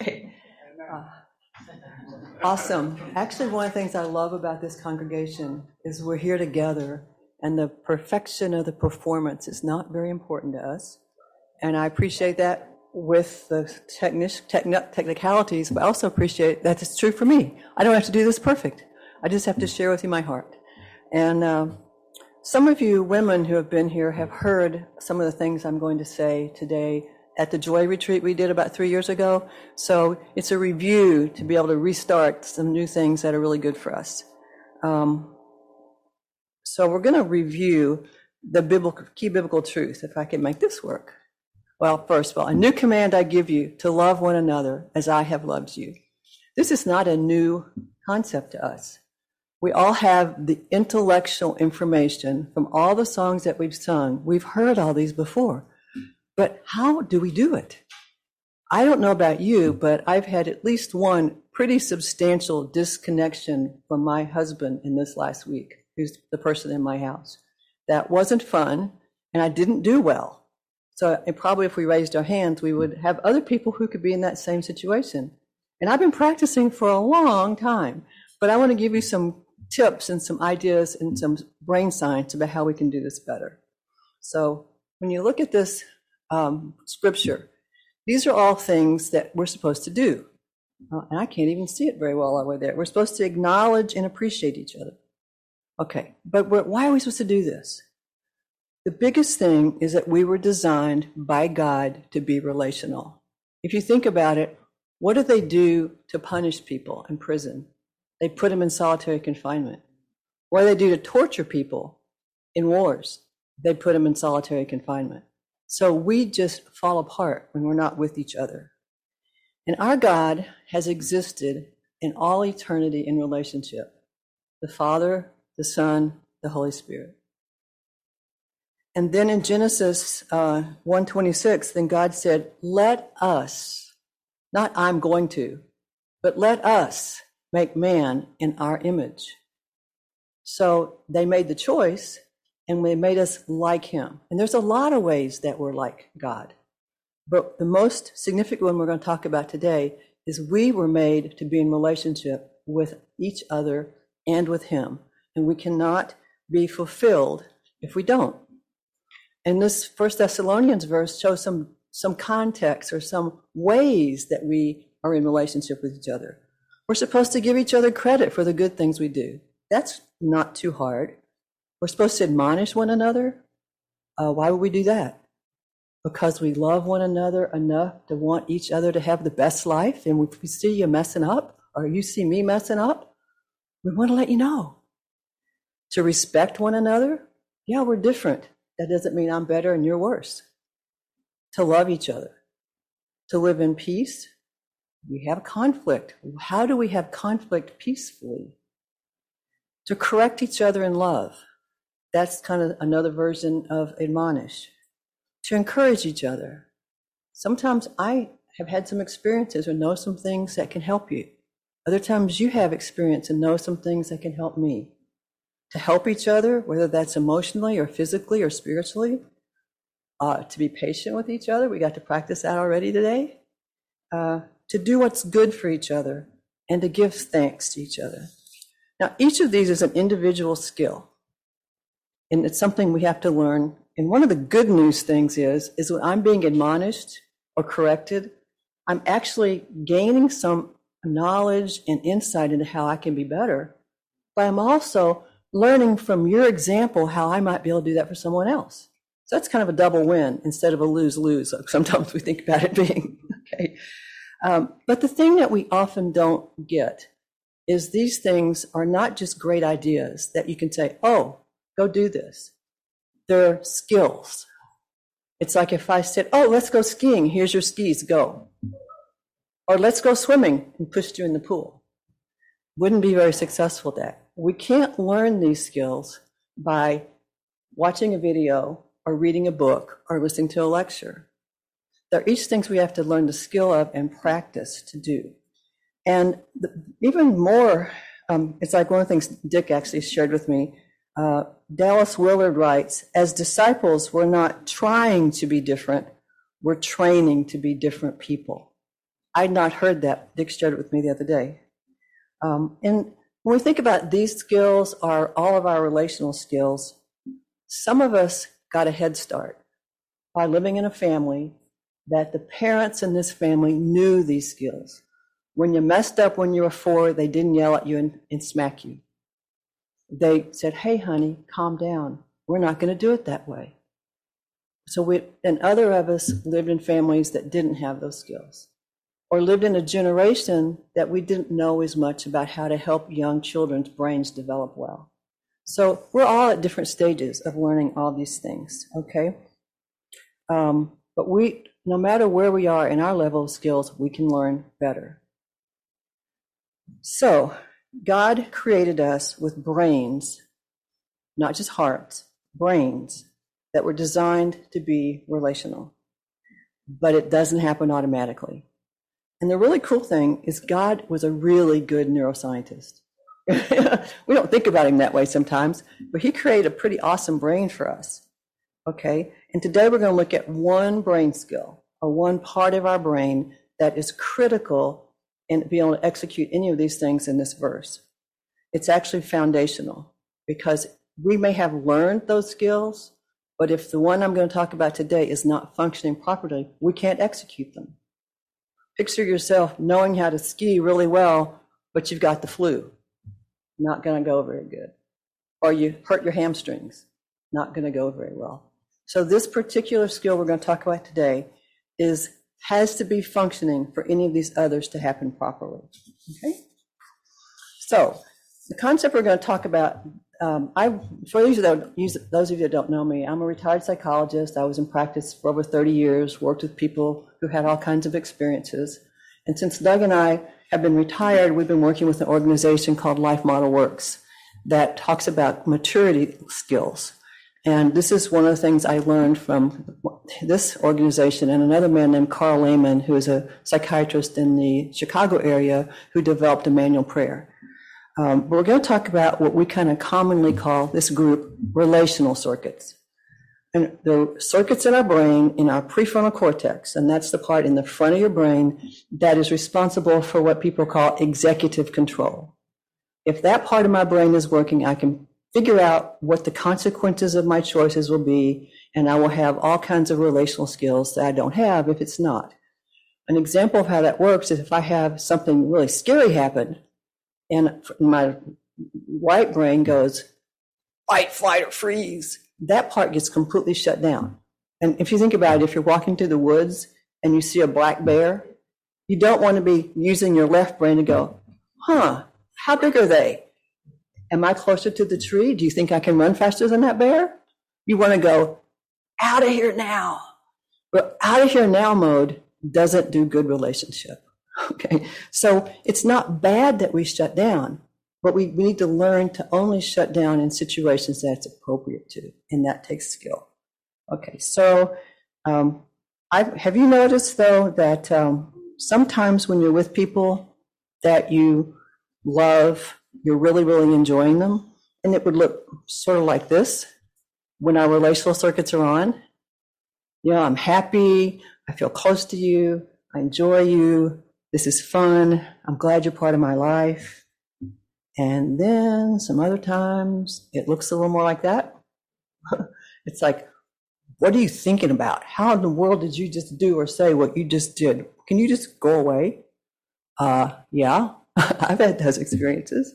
Uh, awesome. Actually, one of the things I love about this congregation is we're here together, and the perfection of the performance is not very important to us. And I appreciate that with the technic- techni- technicalities, but I also appreciate that it's true for me. I don't have to do this perfect. I just have to share with you my heart. And uh, some of you women who have been here have heard some of the things I'm going to say today at the Joy Retreat we did about three years ago. So it's a review to be able to restart some new things that are really good for us. Um, so we're going to review the biblical, key biblical truth, if I can make this work. Well, first of all, a new command I give you to love one another as I have loved you. This is not a new concept to us. We all have the intellectual information from all the songs that we've sung. We've heard all these before. But how do we do it? I don't know about you, hmm. but I've had at least one pretty substantial disconnection from my husband in this last week, who's the person in my house. That wasn't fun, and I didn't do well. So, and probably if we raised our hands, we would have other people who could be in that same situation. And I've been practicing for a long time, but I want to give you some tips and some ideas and some brain science about how we can do this better. So, when you look at this um, scripture. These are all things that we're supposed to do. Uh, and I can't even see it very well over there. We're supposed to acknowledge and appreciate each other. Okay, but why are we supposed to do this? The biggest thing is that we were designed by God to be relational. If you think about it, what do they do to punish people in prison? They put them in solitary confinement. What do they do to torture people in wars? They put them in solitary confinement. So we just fall apart when we're not with each other. And our God has existed in all eternity in relationship the Father, the Son, the Holy Spirit. And then in Genesis uh, 126, then God said, Let us, not I'm going to, but let us make man in our image. So they made the choice and they made us like him. And there's a lot of ways that we're like God. But the most significant one we're going to talk about today is we were made to be in relationship with each other and with him. And we cannot be fulfilled if we don't. And this First Thessalonians verse shows some some context or some ways that we are in relationship with each other. We're supposed to give each other credit for the good things we do. That's not too hard. We're supposed to admonish one another. Uh, why would we do that? Because we love one another enough to want each other to have the best life. And if we see you messing up or you see me messing up, we want to let you know. To respect one another, yeah, we're different. That doesn't mean I'm better and you're worse. To love each other, to live in peace. We have conflict. How do we have conflict peacefully? To correct each other in love that's kind of another version of admonish. To encourage each other. Sometimes I have had some experiences or know some things that can help you. Other times you have experience and know some things that can help me. To help each other, whether that's emotionally or physically or spiritually. Uh, to be patient with each other. We got to practice that already today. Uh, to do what's good for each other and to give thanks to each other. Now, each of these is an individual skill and it's something we have to learn. And one of the good news things is, is when I'm being admonished or corrected, I'm actually gaining some knowledge and insight into how I can be better. But I'm also learning from your example how I might be able to do that for someone else. So that's kind of a double win instead of a lose lose. Sometimes we think about it being okay. Um, but the thing that we often don't get is these things are not just great ideas that you can say, oh, Go do this. They're skills. It's like if I said, Oh, let's go skiing. Here's your skis. Go. Or let's go swimming and pushed you in the pool. Wouldn't be very successful that. We can't learn these skills by watching a video or reading a book or listening to a lecture. They're each things we have to learn the skill of and practice to do. And the, even more, um, it's like one of the things Dick actually shared with me uh, Dallas Willard writes, as disciples, we're not trying to be different, we're training to be different people. I'd not heard that. Dick shared it with me the other day. Um, and when we think about these skills are all of our relational skills, some of us got a head start by living in a family that the parents in this family knew these skills. When you messed up when you were four, they didn't yell at you and, and smack you. They said, Hey, honey, calm down. We're not going to do it that way. So we, and other of us lived in families that didn't have those skills or lived in a generation that we didn't know as much about how to help young children's brains develop well. So we're all at different stages of learning all these things, okay? Um, but we, no matter where we are in our level of skills, we can learn better. So God created us with brains, not just hearts, brains that were designed to be relational. But it doesn't happen automatically. And the really cool thing is, God was a really good neuroscientist. we don't think about him that way sometimes, but he created a pretty awesome brain for us. Okay? And today we're going to look at one brain skill or one part of our brain that is critical in be able to execute any of these things in this verse. It's actually foundational because we may have learned those skills, but if the one I'm going to talk about today is not functioning properly, we can't execute them. Picture yourself knowing how to ski really well, but you've got the flu. Not going to go very good. Or you hurt your hamstrings. Not going to go very well. So this particular skill we're going to talk about today is has to be functioning for any of these others to happen properly. Okay? So the concept we're going to talk about um, I, for those of, you that, those of you that don't know me, I'm a retired psychologist. I was in practice for over 30 years, worked with people who had all kinds of experiences. And since Doug and I have been retired, we've been working with an organization called Life Model Works that talks about maturity skills. And this is one of the things I learned from this organization and another man named Karl Lehman, who is a psychiatrist in the Chicago area who developed Immanuel Prayer. Um, we're going to talk about what we kind of commonly call this group relational circuits. And the circuits in our brain, in our prefrontal cortex, and that's the part in the front of your brain that is responsible for what people call executive control. If that part of my brain is working, I can figure out what the consequences of my choices will be, and I will have all kinds of relational skills that I don't have if it's not. An example of how that works is if I have something really scary happen, and my right brain goes fight, flight, or freeze. That part gets completely shut down. And if you think about it, if you're walking through the woods and you see a black bear, you don't want to be using your left brain to go, huh, how big are they? Am I closer to the tree? Do you think I can run faster than that bear? You want to go, out of here now. But out of here now mode doesn't do good relationship. Okay, so it's not bad that we shut down, but we, we need to learn to only shut down in situations that it's appropriate to, and that takes skill. Okay, so um, I, have you noticed though that um, sometimes when you're with people that you love, you're really, really enjoying them, and it would look sort of like this when our relational circuits are on. You know, I'm happy, I feel close to you, I enjoy you, this is fun. I'm glad you're part of my life. And then some other times it looks a little more like that. it's like, what are you thinking about? How in the world did you just do or say what you just did? Can you just go away? Uh, yeah, I've had those experiences.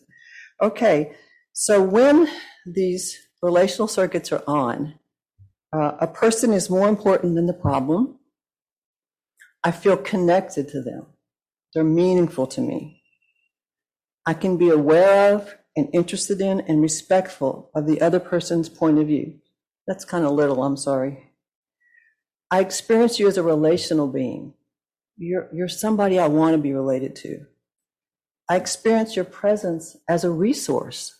Okay, so when these relational circuits are on, uh, a person is more important than the problem. I feel connected to them. They're meaningful to me. I can be aware of and interested in and respectful of the other person's point of view. That's kind of little, I'm sorry. I experience you as a relational being. You're, you're somebody I want to be related to. I experience your presence as a resource.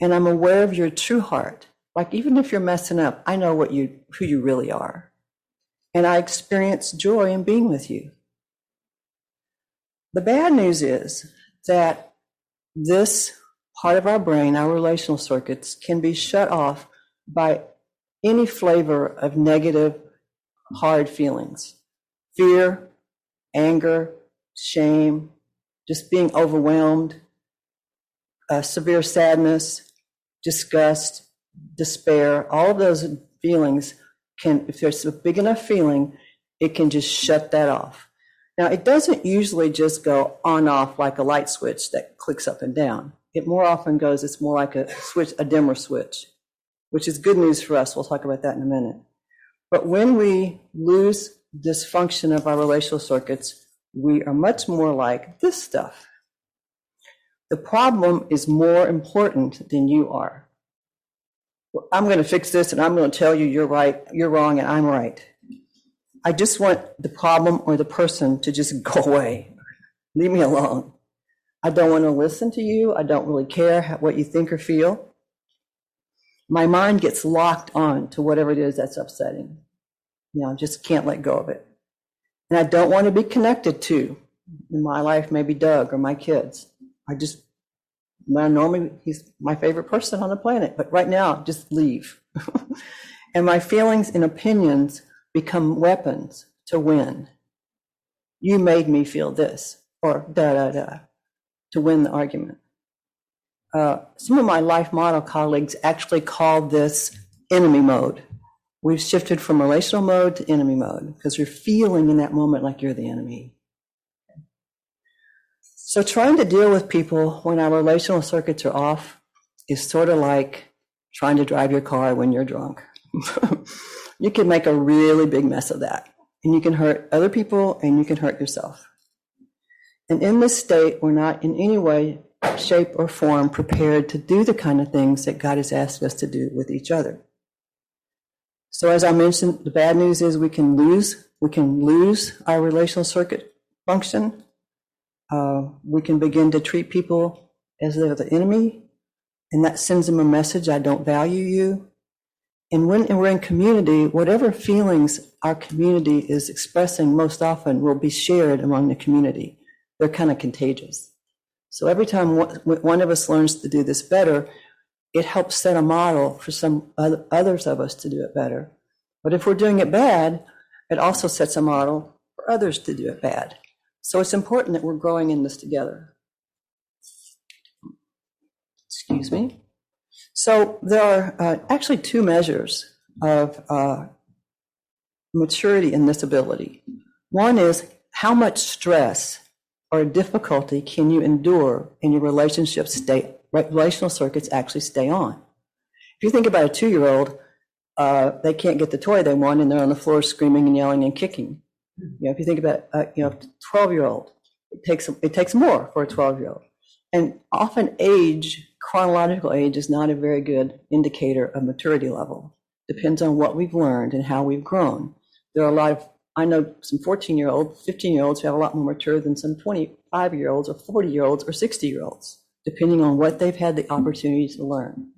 And I'm aware of your true heart. Like even if you're messing up, I know what you who you really are. And I experience joy in being with you. The bad news is that this part of our brain, our relational circuits, can be shut off by any flavor of negative, hard feelings fear, anger, shame, just being overwhelmed, uh, severe sadness, disgust, despair, all of those feelings can, if there's a big enough feeling, it can just shut that off. Now, it doesn't usually just go on off like a light switch that clicks up and down. It more often goes, it's more like a switch, a dimmer switch, which is good news for us. We'll talk about that in a minute. But when we lose this function of our relational circuits, we are much more like this stuff. The problem is more important than you are. I'm going to fix this and I'm going to tell you you're right, you're wrong, and I'm right. I just want the problem or the person to just go away. Leave me alone. I don't want to listen to you. I don't really care what you think or feel. My mind gets locked on to whatever it is that's upsetting. You know, just can't let go of it. And I don't want to be connected to in my life, maybe Doug or my kids. I just, well, normally he's my favorite person on the planet, but right now, just leave. and my feelings and opinions become weapons to win. You made me feel this, or da da da, to win the argument. Uh, some of my life model colleagues actually called this enemy mode. We've shifted from relational mode to enemy mode because you're feeling in that moment like you're the enemy. So trying to deal with people when our relational circuits are off is sort of like trying to drive your car when you're drunk. you can make a really big mess of that. And you can hurt other people and you can hurt yourself. And in this state, we're not in any way, shape, or form prepared to do the kind of things that God has asked us to do with each other. So as I mentioned, the bad news is we can lose we can lose our relational circuit function. Uh, we can begin to treat people as they're the enemy, and that sends them a message: I don't value you. And when we're in community, whatever feelings our community is expressing most often will be shared among the community. They're kind of contagious. So every time one of us learns to do this better, it helps set a model for some others of us to do it better. But if we're doing it bad, it also sets a model for others to do it bad. So it's important that we're growing in this together. Excuse me. So there are uh, actually two measures of uh, maturity in this ability. One is how much stress or difficulty can you endure in your relationship state relational circuits actually stay on. If you think about a two year old, uh, they can't get the toy they want and they're on the floor screaming and yelling and kicking. You know, if you think about uh, you know, 12 year old, it takes, it takes more for a 12 year old. And often age, chronological age, is not a very good indicator of maturity level. Depends on what we've learned and how we've grown. There are a lot of, I know some 14 year olds, 15 year olds who have a lot more mature than some 25 year olds or 40 year olds or 60 year olds depending on what they've had the opportunity to learn.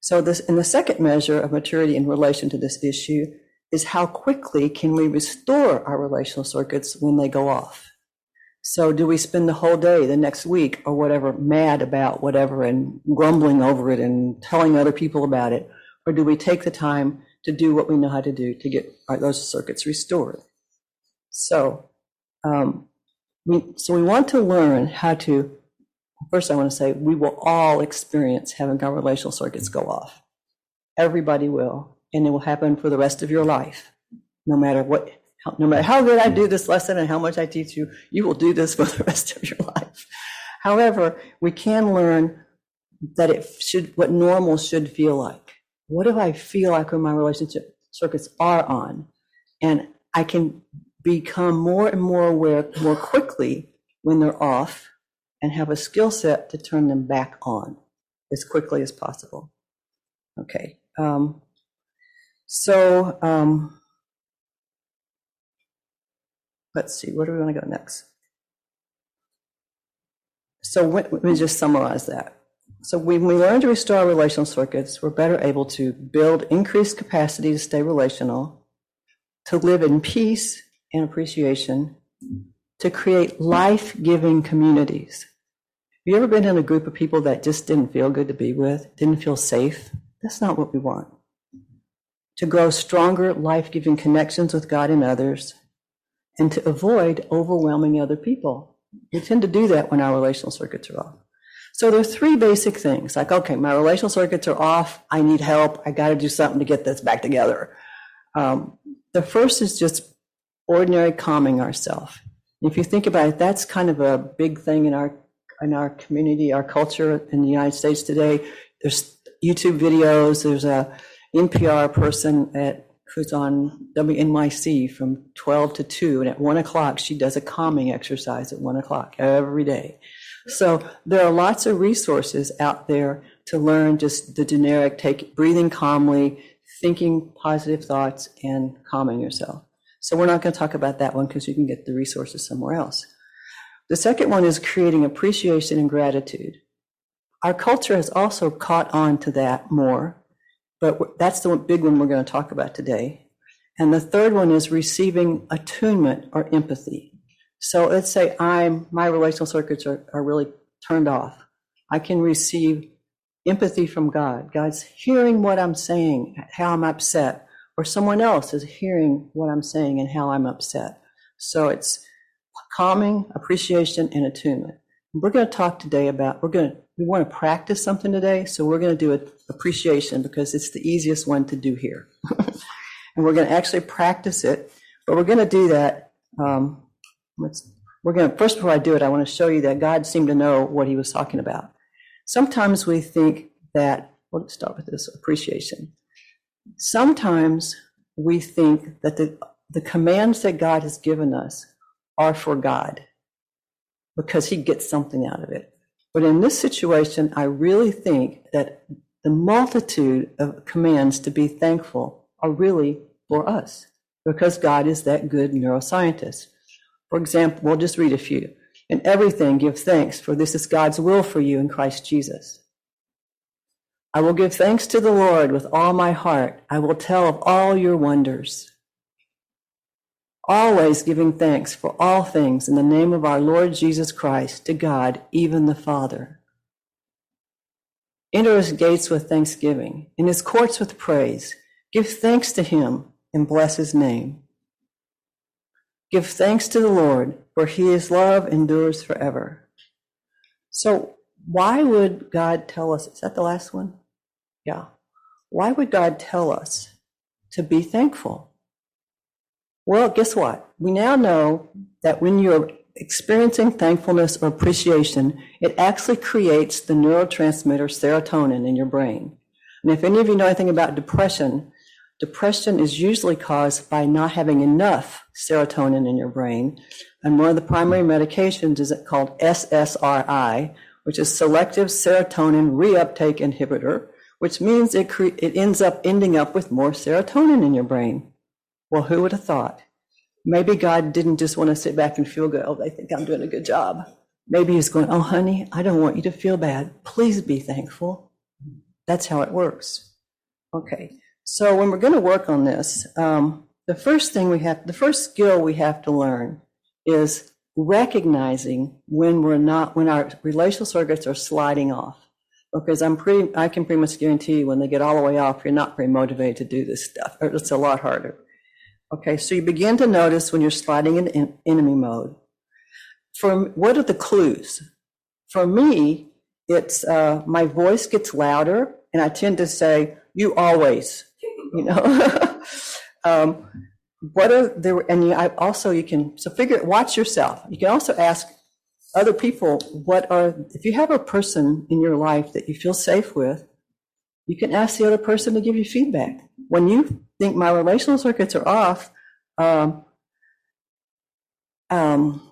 So this, in the second measure of maturity in relation to this issue is how quickly can we restore our relational circuits when they go off? So do we spend the whole day, the next week or whatever, mad about whatever and grumbling over it and telling other people about it? Or do we take the time to do what we know how to do to get those circuits restored? So, um, we, so we want to learn how to First, I want to say we will all experience having our relational circuits go off. Everybody will, and it will happen for the rest of your life. No matter what, no matter how good I do this lesson and how much I teach you, you will do this for the rest of your life. However, we can learn that it should, what normal should feel like. What do I feel like when my relationship circuits are on? And I can become more and more aware more quickly when they're off and have a skill set to turn them back on as quickly as possible. Okay. Um, so um, let's see, where do we want to go next? So let me just summarize that. So when we learn to restore relational circuits, we're better able to build increased capacity to stay relational, to live in peace and appreciation, to create life-giving communities Have you ever been in a group of people that just didn't feel good to be with, didn't feel safe? That's not what we want. To grow stronger, life giving connections with God and others, and to avoid overwhelming other people. We tend to do that when our relational circuits are off. So there are three basic things like, okay, my relational circuits are off. I need help. I got to do something to get this back together. Um, the first is just ordinary calming ourselves. If you think about it, that's kind of a big thing in our in our community, our culture in the United States today. There's YouTube videos. There's a NPR person at who's on WNYC from 12 to 2, and at 1 o'clock she does a calming exercise at 1 o'clock every day. So there are lots of resources out there to learn just the generic take breathing calmly, thinking positive thoughts, and calming yourself. So we're not going to talk about that one because you can get the resources somewhere else. The second one is creating appreciation and gratitude. Our culture has also caught on to that more, but that's the big one we're going to talk about today. And the third one is receiving attunement or empathy. So let's say I'm my relational circuits are, are really turned off. I can receive empathy from God. God's hearing what I'm saying, how I'm upset, or someone else is hearing what I'm saying and how I'm upset. So it's calming, appreciation, and attunement. We're going to talk today about we're going to we want to practice something today, so we're going to do it appreciation because it's the easiest one to do here, and we're going to actually practice it. But we're going to do that. Um, let's we're going to first before I do it, I want to show you that God seemed to know what He was talking about. Sometimes we think that. Well, let's start with this appreciation. Sometimes we think that the the commands that God has given us are for God because He gets something out of it. But in this situation, I really think that the multitude of commands to be thankful are really for us because God is that good neuroscientist. For example, we'll just read a few. In everything, give thanks, for this is God's will for you in Christ Jesus. I will give thanks to the Lord with all my heart. I will tell of all your wonders always giving thanks for all things in the name of our Lord Jesus Christ to God, even the Father. Enter his gates with thanksgiving, in his courts with praise. Give thanks to him and bless his name. Give thanks to the Lord, for his love endures forever. So, why would God tell us? Is that the last one? Yeah. Why would God tell us to be thankful? Well, guess what? We now know that when you're experiencing thankfulness or appreciation, it actually creates the neurotransmitter serotonin in your brain. And if any of you know anything about depression, depression is usually caused by not having enough serotonin in your brain. And one of the primary medications is called SSRI, which is selective serotonin reuptake inhibitor, which means it, cre- it ends up ending up with more serotonin in your brain. Well, who would have thought? Maybe God didn't just want to sit back and feel good. Oh, they think I'm doing a good job. Maybe He's going, Oh, honey, I don't want you to feel bad. Please be thankful. That's how it works. Okay. So when we're going to work on this, um, the first thing we have, the first skill we have to learn is recognizing when we're not, when our relational circuits are sliding off. Because I'm pretty, I can pretty much guarantee you when they get all the way off, you're not very motivated to do this stuff. or It's a lot harder. Okay, so you begin to notice when you're sliding in enemy mode. For what are the clues? For me, it's uh, my voice gets louder, and I tend to say, "You always," you know. um, what are there? And you, I also you can so figure watch yourself. You can also ask other people what are if you have a person in your life that you feel safe with, you can ask the other person to give you feedback. When you think my relational circuits are off, um, um,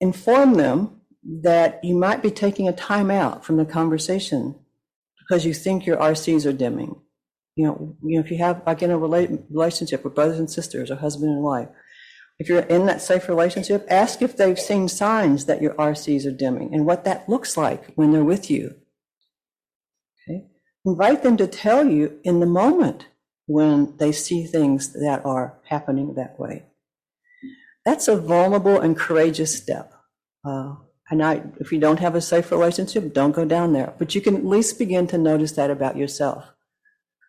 inform them that you might be taking a time out from the conversation because you think your RCs are dimming. You know, you know, if you have like in a relationship with brothers and sisters or husband and wife, if you're in that safe relationship, ask if they've seen signs that your RCs are dimming and what that looks like when they're with you. Okay? Invite them to tell you in the moment when they see things that are happening that way. That's a vulnerable and courageous step. Uh, and I, if you don't have a safe relationship, don't go down there. But you can at least begin to notice that about yourself.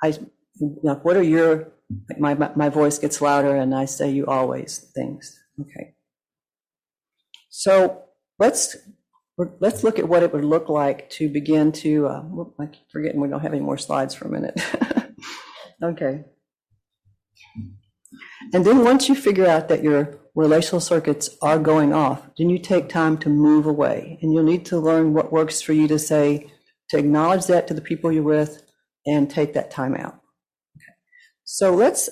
I, like, what are your, my, my voice gets louder and I say you always things. Okay. So let's let's look at what it would look like to begin to. Uh, I keep forgetting we don't have any more slides for a minute. okay. And then once you figure out that your relational circuits are going off, then you take time to move away. And you'll need to learn what works for you to say, to acknowledge that to the people you're with and take that time out. So let's,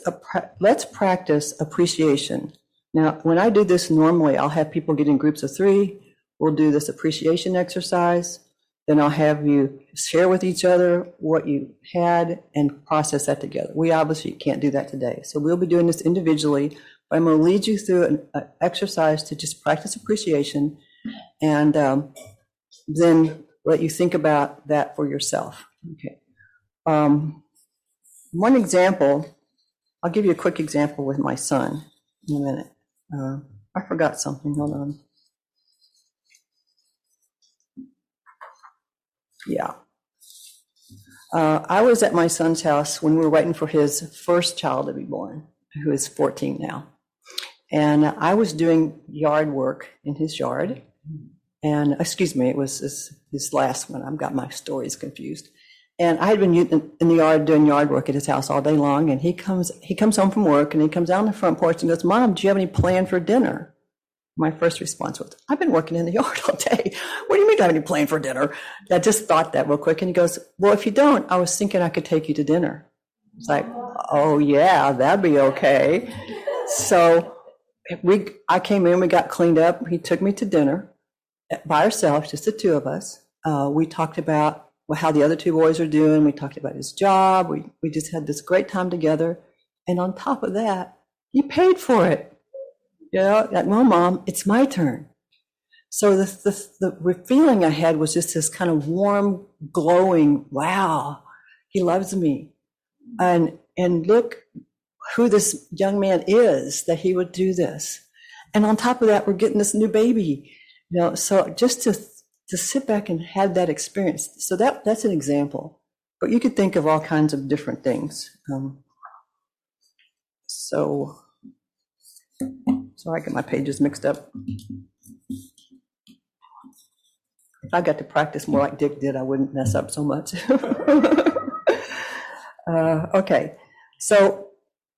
let's practice appreciation. Now, when I do this normally, I'll have people get in groups of three. We'll do this appreciation exercise. Then I'll have you share with each other what you had and process that together. We obviously can't do that today. So we'll be doing this individually, but I'm going to lead you through an, an exercise to just practice appreciation and um, then let you think about that for yourself. Okay. Um, one example, I'll give you a quick example with my son in a minute. Uh, I forgot something. Hold on. Yeah. Uh, I was at my son's house when we were waiting for his first child to be born, who is 14 now. And I was doing yard work in his yard. And excuse me, it was his, his last one. I've got my stories confused. And I had been in, the yard doing yard work at his house all day long. And he comes, he comes home from work and he comes out on the front porch and goes, Mom, do you have any plan for dinner? My first response was, I've been working in the yard all day. What do you mean, I have any plan for dinner? I just thought that real quick. And he goes, Well, if you don't, I was thinking I could take you to dinner. It's like, Oh, yeah, that'd be okay. So we, I came in, we got cleaned up. He took me to dinner by ourselves, just the two of us. Uh, we talked about how the other two boys are doing. We talked about his job. We, we just had this great time together. And on top of that, he paid for it. You know, like, well, mom, it's my turn. So the, the, the feeling I had was just this kind of warm, glowing, wow, he loves me. And, and look who this young man is that he would do this. And on top of that, we're getting this new baby. You know, so just to, to sit back and have that experience. So that, that's an example, but you could think of all kinds of different things. Um, so Sorry, I get my pages mixed up. If I got to practice more like Dick did, I wouldn't mess up so much. uh, okay, so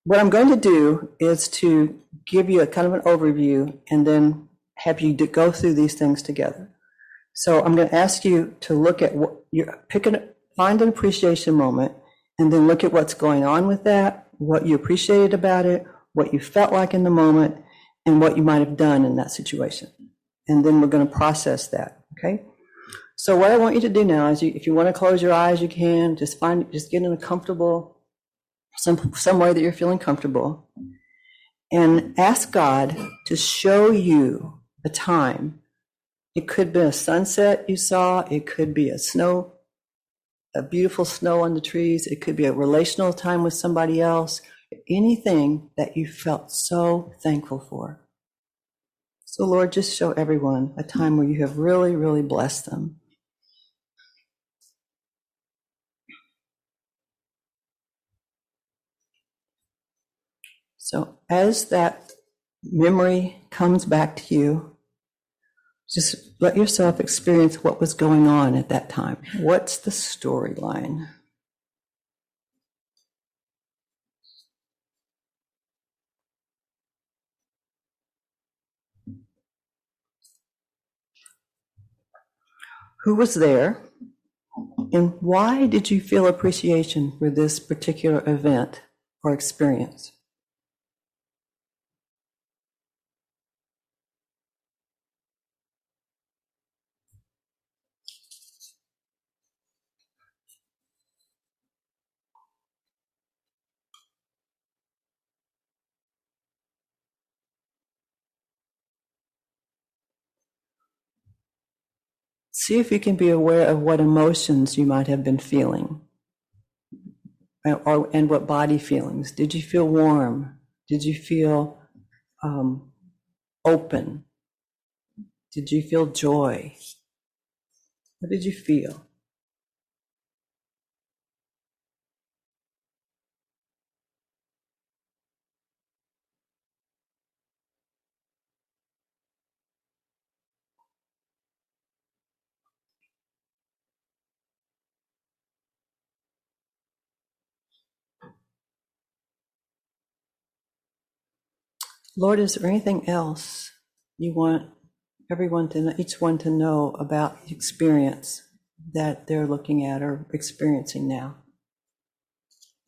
what I'm going to do is to give you a kind of an overview and then have you go through these things together. So I'm going to ask you to look at what you pick picking, find an appreciation moment, and then look at what's going on with that, what you appreciated about it, what you felt like in the moment, and what you might have done in that situation. And then we're going to process that. Okay. So what I want you to do now is, you, if you want to close your eyes, you can. Just find, just get in a comfortable, some some way that you're feeling comfortable, and ask God to show you a time. It could be a sunset you saw. It could be a snow, a beautiful snow on the trees. It could be a relational time with somebody else anything that you felt so thankful for. So, Lord, just show everyone a time where you have really, really blessed them. So, as that memory comes back to you, just let yourself experience what was going on at that time. What's the storyline? who was there, and why did you feel appreciation for this particular event or experience? See if you can be aware of what emotions you might have been feeling. Or, and what body feelings. Did you feel warm? Did you feel um, open? Did you feel joy? What did you feel? Lord, is there anything else you want everyone to know, each one to know about the experience that they're looking at or experiencing now?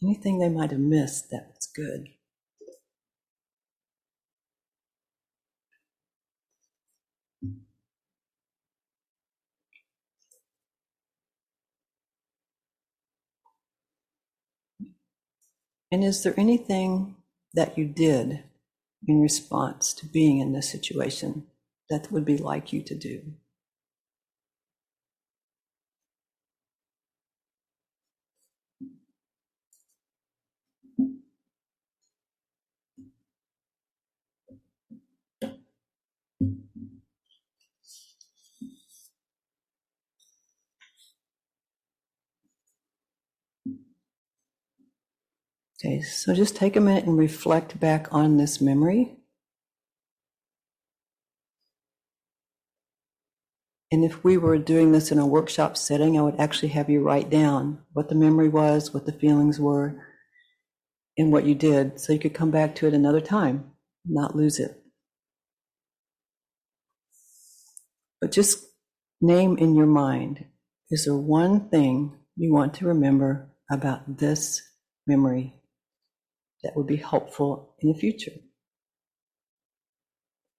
Anything they might have missed that was good? And is there anything that you did in response to being in this situation that would be like you to do? Okay, so just take a minute and reflect back on this memory. And if we were doing this in a workshop setting, I would actually have you write down what the memory was, what the feelings were, and what you did, so you could come back to it another time, not lose it. But just name in your mind is there one thing you want to remember about this memory that would be helpful in the future.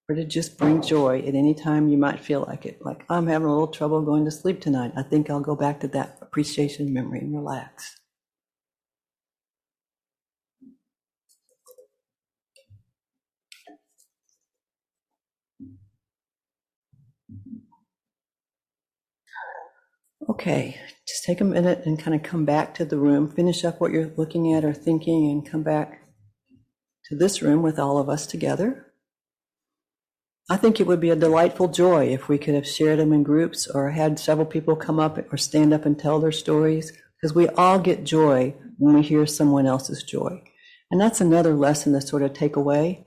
Or to just bring joy at any time you might feel like it. Like, I'm having a little trouble going to sleep tonight. I think I'll go back to that appreciation memory and relax. Okay, just take a minute and kind of come back to the room, finish up what you're looking at or thinking, and come back to this room with all of us together. I think it would be a delightful joy if we could have shared them in groups or had several people come up or stand up and tell their stories, because we all get joy when we hear someone else's joy. And that's another lesson to sort of take away.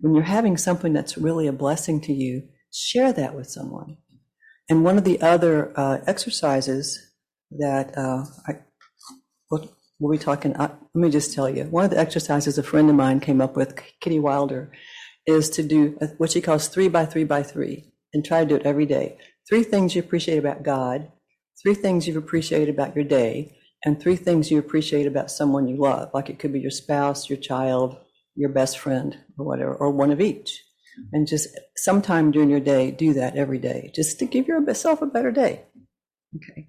When you're having something that's really a blessing to you, share that with someone. And one of the other uh, exercises that uh, I, we'll be talking, uh, let me just tell you, one of the exercises a friend of mine came up with, Kitty Wilder, is to do what she calls three by three by three and try to do it every day. Three things you appreciate about God, three things you've appreciated about your day, and three things you appreciate about someone you love. Like it could be your spouse, your child, your best friend, or whatever, or one of each. And just sometime during your day, do that every day, just to give yourself a better day. Okay.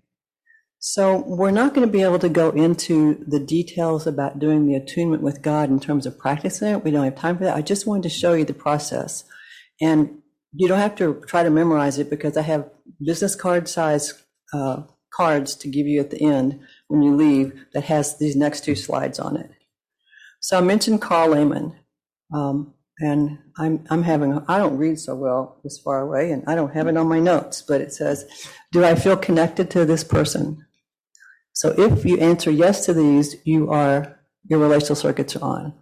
So we're not going to be able to go into the details about doing the attunement with God in terms of practicing it. We don't have time for that. I just wanted to show you the process. And you don't have to try to memorize it because I have business card size uh, cards to give you at the end when you leave that has these next two slides on it. So I mentioned Karl Lehman. Um, and I'm, I'm having, I don't read so well this far away, and I don't have it on my notes, but it says, Do I feel connected to this person? So if you answer yes to these, you are, your relational circuits are on.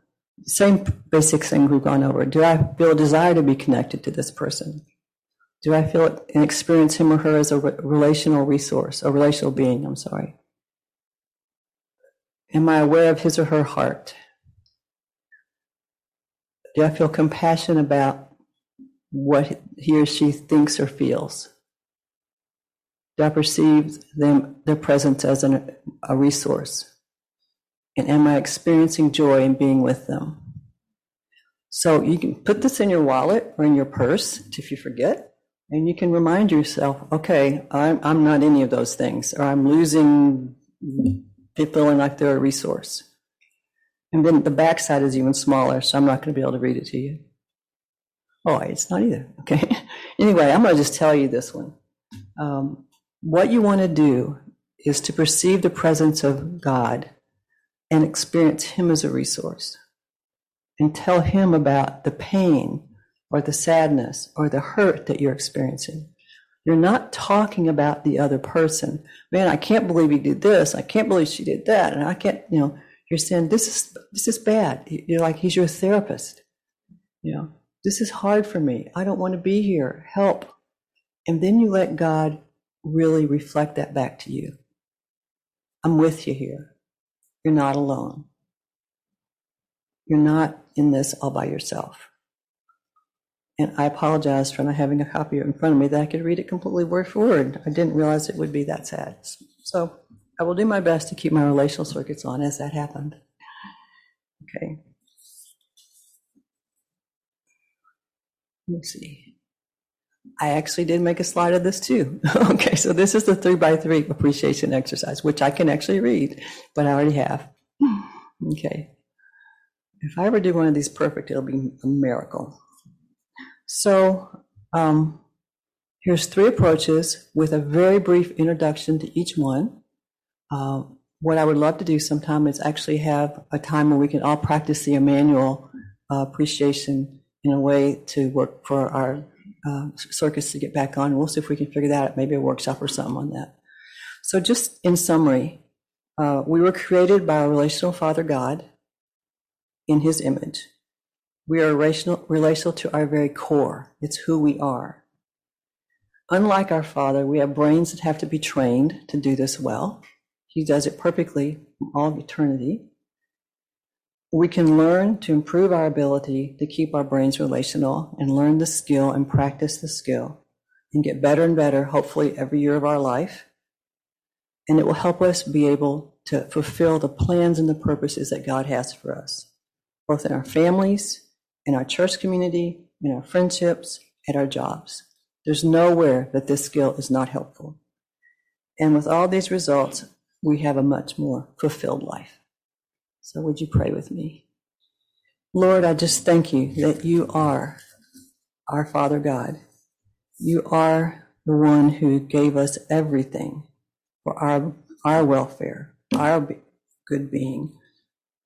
Same basic thing we've gone over. Do I feel a desire to be connected to this person? Do I feel and experience him or her as a relational resource, a relational being? I'm sorry. Am I aware of his or her heart? Do I feel compassion about what he or she thinks or feels? Do I perceive them, their presence as an, a resource? And am I experiencing joy in being with them? So you can put this in your wallet or in your purse if you forget, and you can remind yourself, okay, I'm, I'm not any of those things, or I'm losing feeling like they're a resource. And then the backside is even smaller, so I'm not going to be able to read it to you. Oh, it's not either. Okay. anyway, I'm going to just tell you this one. Um, what you want to do is to perceive the presence of God and experience Him as a resource and tell Him about the pain or the sadness or the hurt that you're experiencing. You're not talking about the other person. Man, I can't believe he did this. I can't believe she did that. And I can't, you know, you're saying this is this is bad. You're like he's your therapist. You know, this is hard for me. I don't want to be here. Help. And then you let God really reflect that back to you. I'm with you here. You're not alone. You're not in this all by yourself. And I apologize for not having a copy in front of me that I could read it completely word for word. I didn't realize it would be that sad. So I will do my best to keep my relational circuits on as that happened. Okay. Let me see. I actually did make a slide of this too. okay, so this is the three by three appreciation exercise, which I can actually read, but I already have. Okay. If I ever do one of these perfect, it'll be a miracle. So um, here's three approaches with a very brief introduction to each one. Uh, what I would love to do sometime is actually have a time where we can all practice the Immanuel uh, appreciation in a way to work for our uh, circuits to get back on. We'll see if we can figure that out. Maybe a workshop or something on that. So, just in summary, uh, we were created by a relational Father God in His image. We are relational, relational to our very core. It's who we are. Unlike our Father, we have brains that have to be trained to do this well. He does it perfectly from all eternity. We can learn to improve our ability to keep our brains relational and learn the skill and practice the skill and get better and better, hopefully, every year of our life. And it will help us be able to fulfill the plans and the purposes that God has for us, both in our families, in our church community, in our friendships, at our jobs. There's nowhere that this skill is not helpful. And with all these results, we have a much more fulfilled life. So, would you pray with me? Lord, I just thank you that you are our Father God. You are the one who gave us everything for our, our welfare, our good being.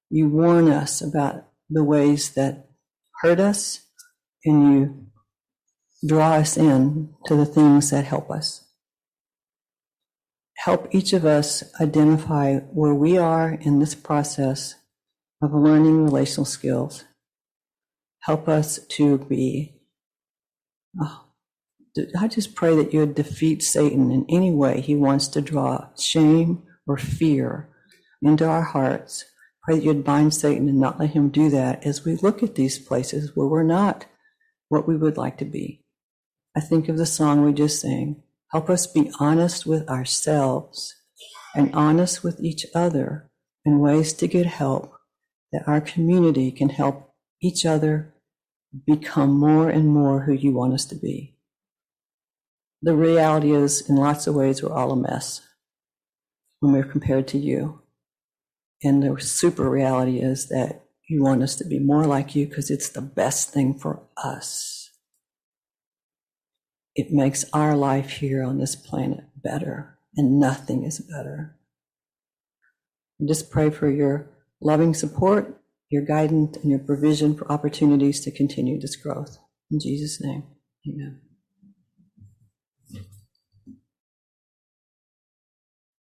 You warn us about the ways that hurt us, and you draw us in to the things that help us. Help each of us identify where we are in this process of learning relational skills. Help us to be. Oh, I just pray that you would defeat Satan in any way he wants to draw shame or fear into our hearts Pray that you'd bind Satan and not let him do that as we look at these places where we're not what we would like to be. I think of the song we just sang. Help us be honest with ourselves and honest with each other in ways to get help that our community can help each other become more and more who you want us to be. The reality is, in lots of ways, we're all a mess when we're compared to you. And the super reality is that you want us to be more like you because it's the best thing for us. It makes our life here on this planet better, and nothing is better. And just pray for your loving support, your guidance, and your provision for opportunities to continue this growth. In Jesus' name, amen.